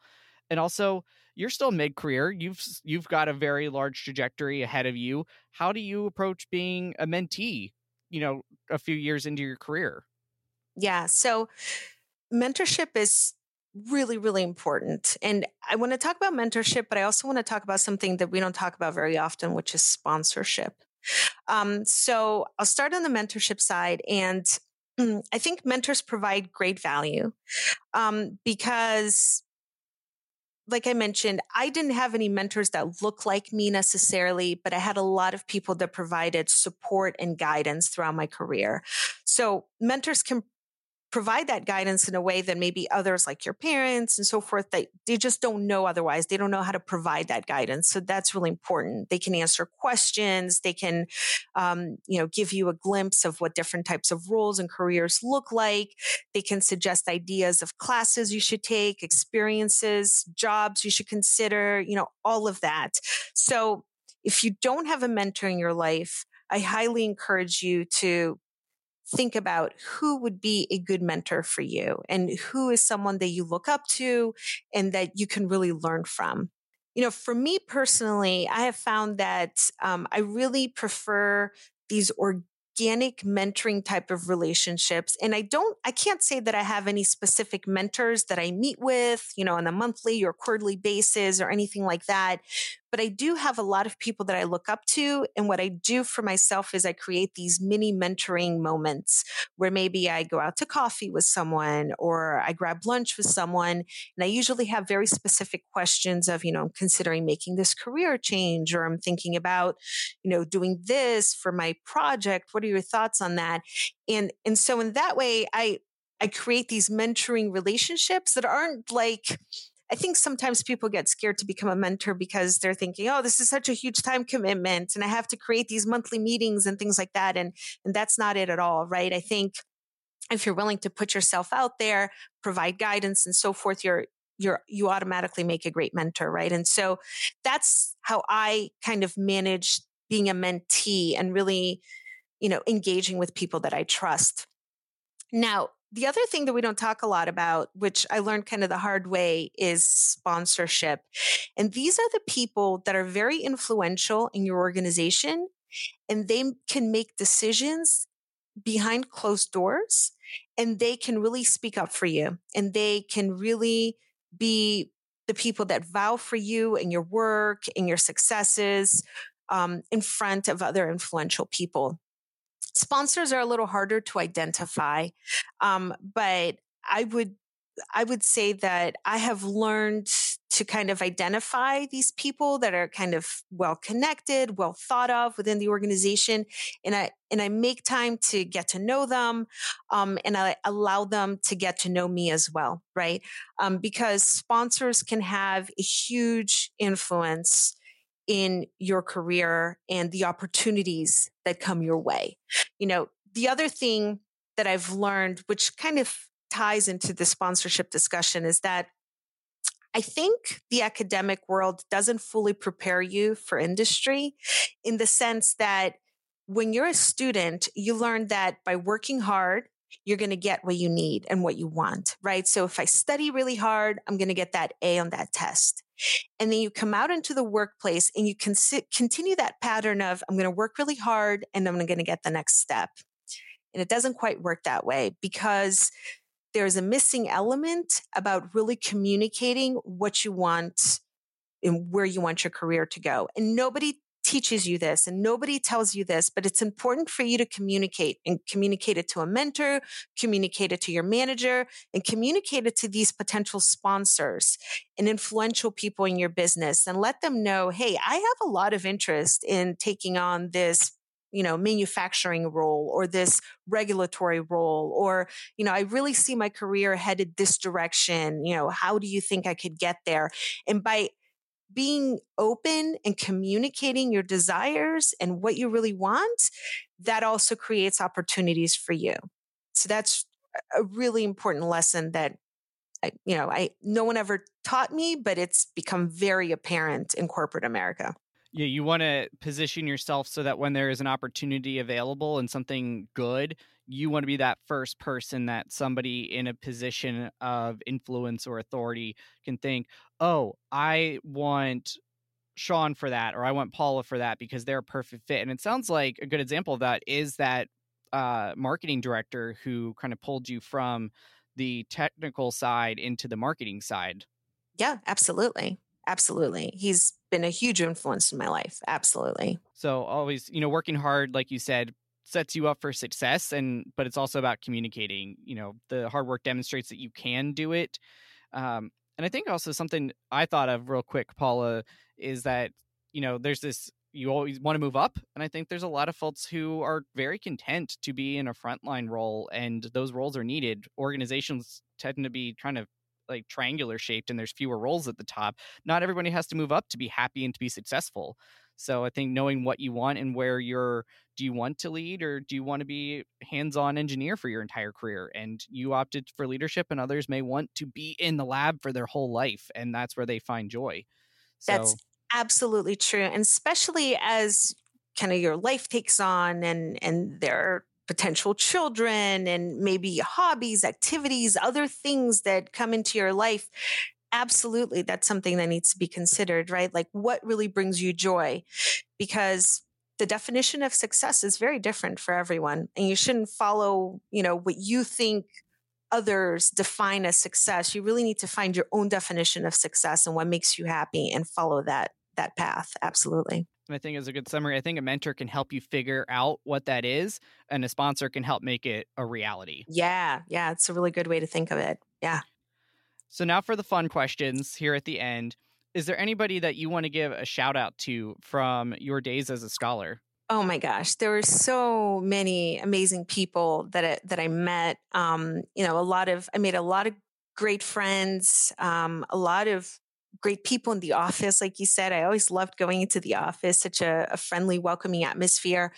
and also you're still mid career you've you've got a very large trajectory ahead of you how do you approach being a mentee you know a few years into your career yeah so mentorship is really, really important. And I want to talk about mentorship, but I also want to talk about something that we don't talk about very often, which is sponsorship. Um, so I'll start on the mentorship side. And (clears throat) I think mentors provide great value um, because like I mentioned, I didn't have any mentors that look like me necessarily, but I had a lot of people that provided support and guidance throughout my career. So mentors can provide that guidance in a way that maybe others like your parents and so forth they, they just don't know otherwise. They don't know how to provide that guidance. So that's really important. They can answer questions. They can um, you know give you a glimpse of what different types of roles and careers look like. They can suggest ideas of classes you should take experiences jobs you should consider you know all of that. So if you don't have a mentor in your life I highly encourage you to think about who would be a good mentor for you and who is someone that you look up to and that you can really learn from. You know, for me personally, I have found that um, I really prefer these organic mentoring type of relationships. And I don't, I can't say that I have any specific mentors that I meet with, you know, on a monthly or quarterly basis or anything like that but I do have a lot of people that I look up to. And what I do for myself is I create these mini mentoring moments where maybe I go out to coffee with someone or I grab lunch with someone. And I usually have very specific questions of, you know, I'm considering making this career change or I'm thinking about, you know, doing this for my project. What are your thoughts on that? And, and so in that way, I, I create these mentoring relationships that aren't like, I think sometimes people get scared to become a mentor because they're thinking, oh, this is such a huge time commitment and I have to create these monthly meetings and things like that. And, and that's not it at all, right? I think if you're willing to put yourself out there, provide guidance and so forth, you're, you're, you automatically make a great mentor, right? And so that's how I kind of manage being a mentee and really, you know, engaging with people that I trust. Now, the other thing that we don't talk a lot about, which I learned kind of the hard way, is sponsorship. And these are the people that are very influential in your organization and they can make decisions behind closed doors and they can really speak up for you and they can really be the people that vow for you and your work and your successes um, in front of other influential people. Sponsors are a little harder to identify, um, but I would I would say that I have learned to kind of identify these people that are kind of well connected, well thought of within the organization, and I and I make time to get to know them, um, and I allow them to get to know me as well, right? Um, because sponsors can have a huge influence in your career and the opportunities that come your way. You know, the other thing that I've learned, which kind of ties into the sponsorship discussion, is that I think the academic world doesn't fully prepare you for industry in the sense that when you're a student, you learn that by working hard, you're going to get what you need and what you want, right? So if I study really hard, I'm going to get that A on that test. And then you come out into the workplace and you can sit, continue that pattern of, I'm going to work really hard and I'm going to get the next step. And it doesn't quite work that way because there's a missing element about really communicating what you want and where you want your career to go. And nobody teaches you this and nobody tells you this, but it's important for you to communicate and communicate it to a mentor, communicate it to your manager, and communicate it to these potential sponsors and influential people in your business and let them know, hey, I have a lot of interest in taking on this you know manufacturing role or this regulatory role or you know i really see my career headed this direction you know how do you think i could get there? And by being open and communicating your desires and what you really want, that also creates opportunities for you. So that's a really important lesson that I, you know, I no one ever taught me, but it's become very apparent in corporate America. Yeah, you want to position yourself so that when there is an opportunity available and something good, you want to be that first person that somebody in a position of influence or authority can think, oh, I want Sean for that, or I want Paula for that because they're a perfect fit. And it sounds like a good example of that is that uh, marketing director who kind of pulled you from the technical side into the marketing side. Yeah, absolutely. Absolutely. He's been a huge influence in my life. Absolutely. So always, you know, working hard, like you said, sets you up for success and but it's also about communicating you know the hard work demonstrates that you can do it um, and i think also something i thought of real quick paula is that you know there's this you always want to move up and i think there's a lot of folks who are very content to be in a frontline role and those roles are needed. Organizations tend to be kind of like triangular shaped and there's fewer roles at the top. Not everybody has to move up to be happy and to be successful so I think knowing what you want and where you're do you want to lead or do you want to be hands-on engineer for your entire career and you opted for leadership and others may want to be in the lab for their whole life and that's where they find joy. So, that's absolutely true and especially as kind of your life takes on and and there are potential children and maybe hobbies, activities, other things that come into your life absolutely that's something that needs to be considered, right? Like what really brings you joy? Because the definition of success is very different for everyone and you shouldn't follow, you know, what you think others define as success. You really need to find your own definition of success and what makes you happy and follow that that path. Absolutely. I think is a good summary. I think a mentor can help you figure out what that is, and a sponsor can help make it a reality. Yeah, yeah, it's a really good way to think of it. Yeah. So now for the fun questions here at the end. Is there anybody that you want to give a shout out to from your days as a scholar? Oh my gosh, there were so many amazing people that I, that I met. Um, you know, a lot of I made a lot of great friends, um, a lot of great people in the office. Like you said, I always loved going into the office, such a, a friendly, welcoming atmosphere.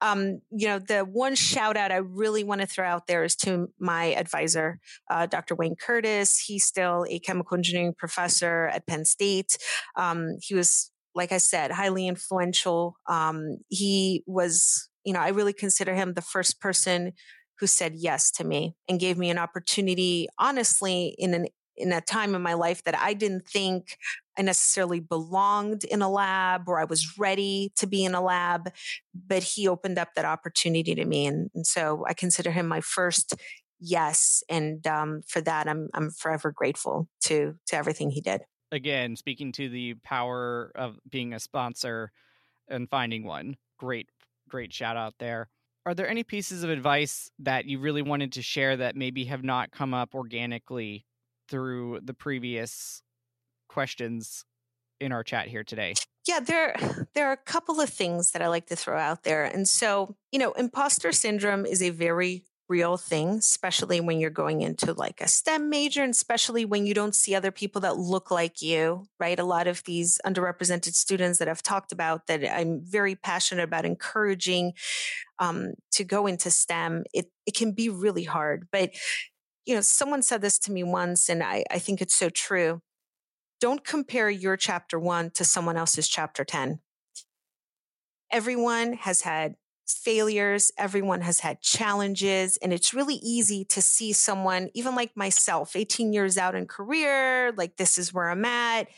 Um, you know, the one shout out I really want to throw out there is to my advisor, uh, Dr. Wayne Curtis. He's still a chemical engineering professor at Penn State. Um, he was, like I said, highly influential. Um, he was, you know, I really consider him the first person who said yes to me and gave me an opportunity, honestly, in an in a time in my life that I didn't think I necessarily belonged in a lab or I was ready to be in a lab, but he opened up that opportunity to me. And, and so I consider him my first yes. And um, for that, I'm, I'm forever grateful to, to everything he did. Again, speaking to the power of being a sponsor and finding one, great, great shout out there. Are there any pieces of advice that you really wanted to share that maybe have not come up organically through the previous questions in our chat here today? Yeah, there (sighs) there are a couple of things that I like to throw out there. And so, you know, imposter syndrome is a very real thing, especially when you're going into like a STEM major, and especially when you don't see other people that look like you, right? A lot of these underrepresented students that I've talked about that I'm very passionate about encouraging um, to go into STEM, it, it can be really hard. But you know, someone said this to me once, and I, I think it's so true. Don't compare your chapter one to someone else's chapter 10. Everyone has had failures, everyone has had challenges, and it's really easy to see someone, even like myself, 18 years out in career, like this is where I'm at.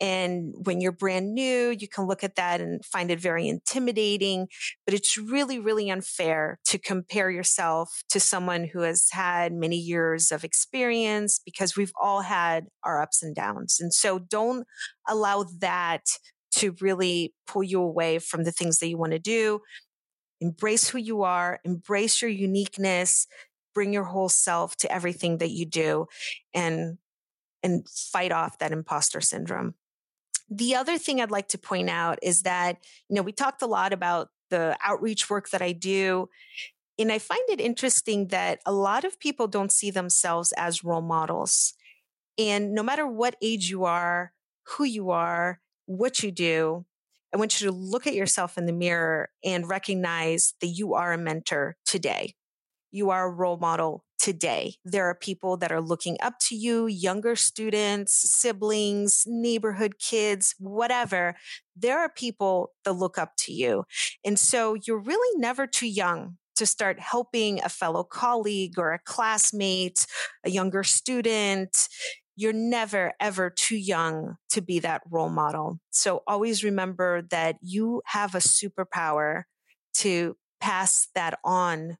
And when you're brand new, you can look at that and find it very intimidating. But it's really, really unfair to compare yourself to someone who has had many years of experience because we've all had our ups and downs. And so don't allow that to really pull you away from the things that you want to do. Embrace who you are, embrace your uniqueness, bring your whole self to everything that you do and and fight off that imposter syndrome. The other thing I'd like to point out is that, you know, we talked a lot about the outreach work that I do. And I find it interesting that a lot of people don't see themselves as role models. And no matter what age you are, who you are, what you do, I want you to look at yourself in the mirror and recognize that you are a mentor today. You are a role model today. There are people that are looking up to you, younger students, siblings, neighborhood kids, whatever. There are people that look up to you. And so you're really never too young to start helping a fellow colleague or a classmate, a younger student. You're never, ever too young to be that role model. So always remember that you have a superpower to pass that on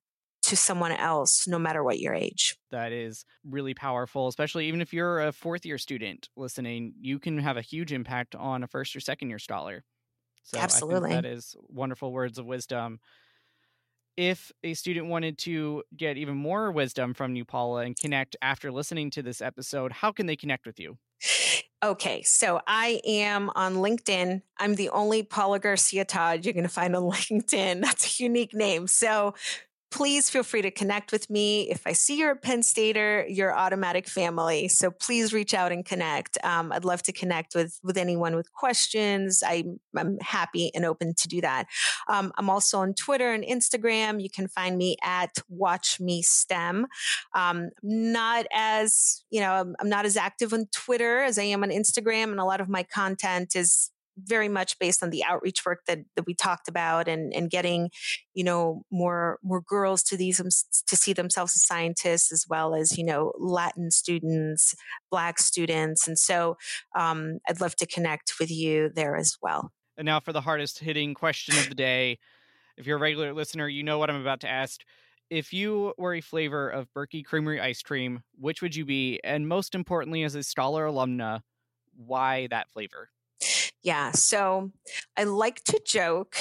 to someone else, no matter what your age. That is really powerful, especially even if you're a fourth year student listening, you can have a huge impact on a first or second year scholar. So Absolutely. that is wonderful words of wisdom. If a student wanted to get even more wisdom from you, Paula, and connect after listening to this episode, how can they connect with you? Okay, so I am on LinkedIn. I'm the only Paula Garcia Todd you're going to find on (laughs) LinkedIn. That's a unique name. So please feel free to connect with me. If I see you're a Penn Stater, you're automatic family. So please reach out and connect. Um, I'd love to connect with with anyone with questions. I, am happy and open to do that. Um, I'm also on Twitter and Instagram. You can find me at Watch Me STEM. Um, not as you know, I'm, I'm not as active on Twitter as I am on Instagram, and a lot of my content is very much based on the outreach work that, that we talked about and, and getting, you know, more, more girls to these, to see themselves as scientists as well as, you know, Latin students, black students. And so um, I'd love to connect with you there as well. And now for the hardest hitting question of the day. If you're a regular listener, you know what I'm about to ask. If you were a flavor of Berkey Creamery ice cream, which would you be? And most importantly, as a Scholar alumna, why that flavor? Yeah. So I like to joke.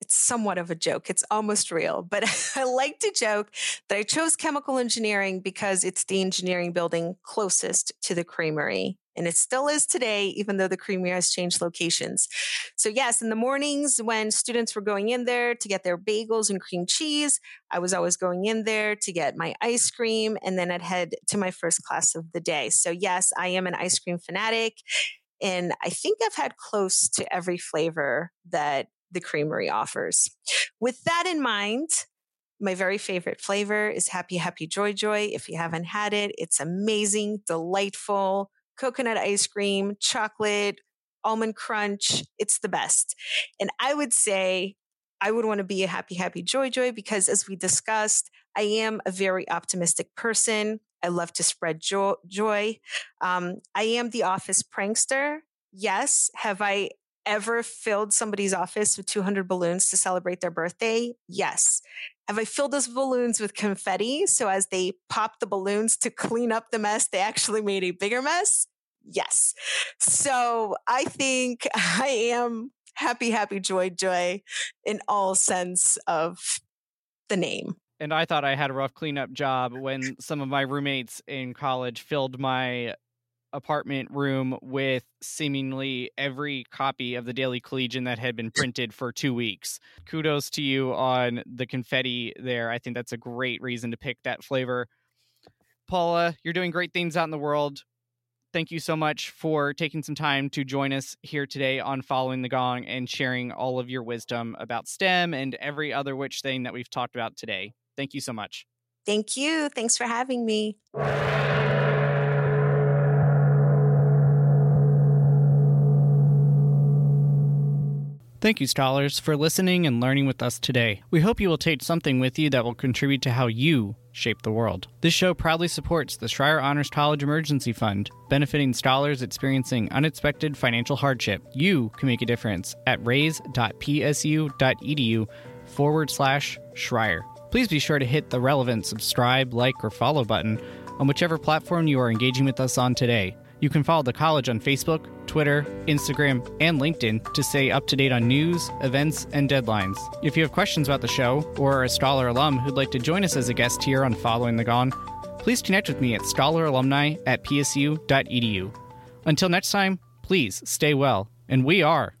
It's somewhat of a joke. It's almost real, but (laughs) I like to joke that I chose chemical engineering because it's the engineering building closest to the creamery. And it still is today, even though the creamery has changed locations. So, yes, in the mornings when students were going in there to get their bagels and cream cheese, I was always going in there to get my ice cream, and then I'd head to my first class of the day. So, yes, I am an ice cream fanatic. And I think I've had close to every flavor that the creamery offers. With that in mind, my very favorite flavor is Happy Happy Joy Joy. If you haven't had it, it's amazing, delightful. Coconut ice cream, chocolate, almond crunch. It's the best. And I would say I would want to be a Happy Happy Joy Joy because, as we discussed, I am a very optimistic person. I love to spread jo- joy. Um, I am the office prankster. Yes. Have I ever filled somebody's office with 200 balloons to celebrate their birthday? Yes. Have I filled those balloons with confetti so as they pop the balloons to clean up the mess, they actually made a bigger mess? Yes. So I think (laughs) I am happy, happy, joy, joy in all sense of the name and I thought I had a rough cleanup job when some of my roommates in college filled my apartment room with seemingly every copy of the Daily Collegian that had been printed for two weeks. Kudos to you on the confetti there. I think that's a great reason to pick that flavor. Paula, you're doing great things out in the world. Thank you so much for taking some time to join us here today on Following the Gong and sharing all of your wisdom about STEM and every other which thing that we've talked about today. Thank you so much. Thank you. Thanks for having me. Thank you, scholars, for listening and learning with us today. We hope you will take something with you that will contribute to how you shape the world. This show proudly supports the Schreyer Honors College Emergency Fund, benefiting scholars experiencing unexpected financial hardship. You can make a difference at raise.psu.edu forward slash Schreyer. Please be sure to hit the relevant subscribe, like, or follow button on whichever platform you are engaging with us on today. You can follow the college on Facebook, Twitter, Instagram, and LinkedIn to stay up to date on news, events, and deadlines. If you have questions about the show or are a Scholar alum who'd like to join us as a guest here on Following the Gong, please connect with me at scholaralumni at psu.edu. Until next time, please stay well, and we are.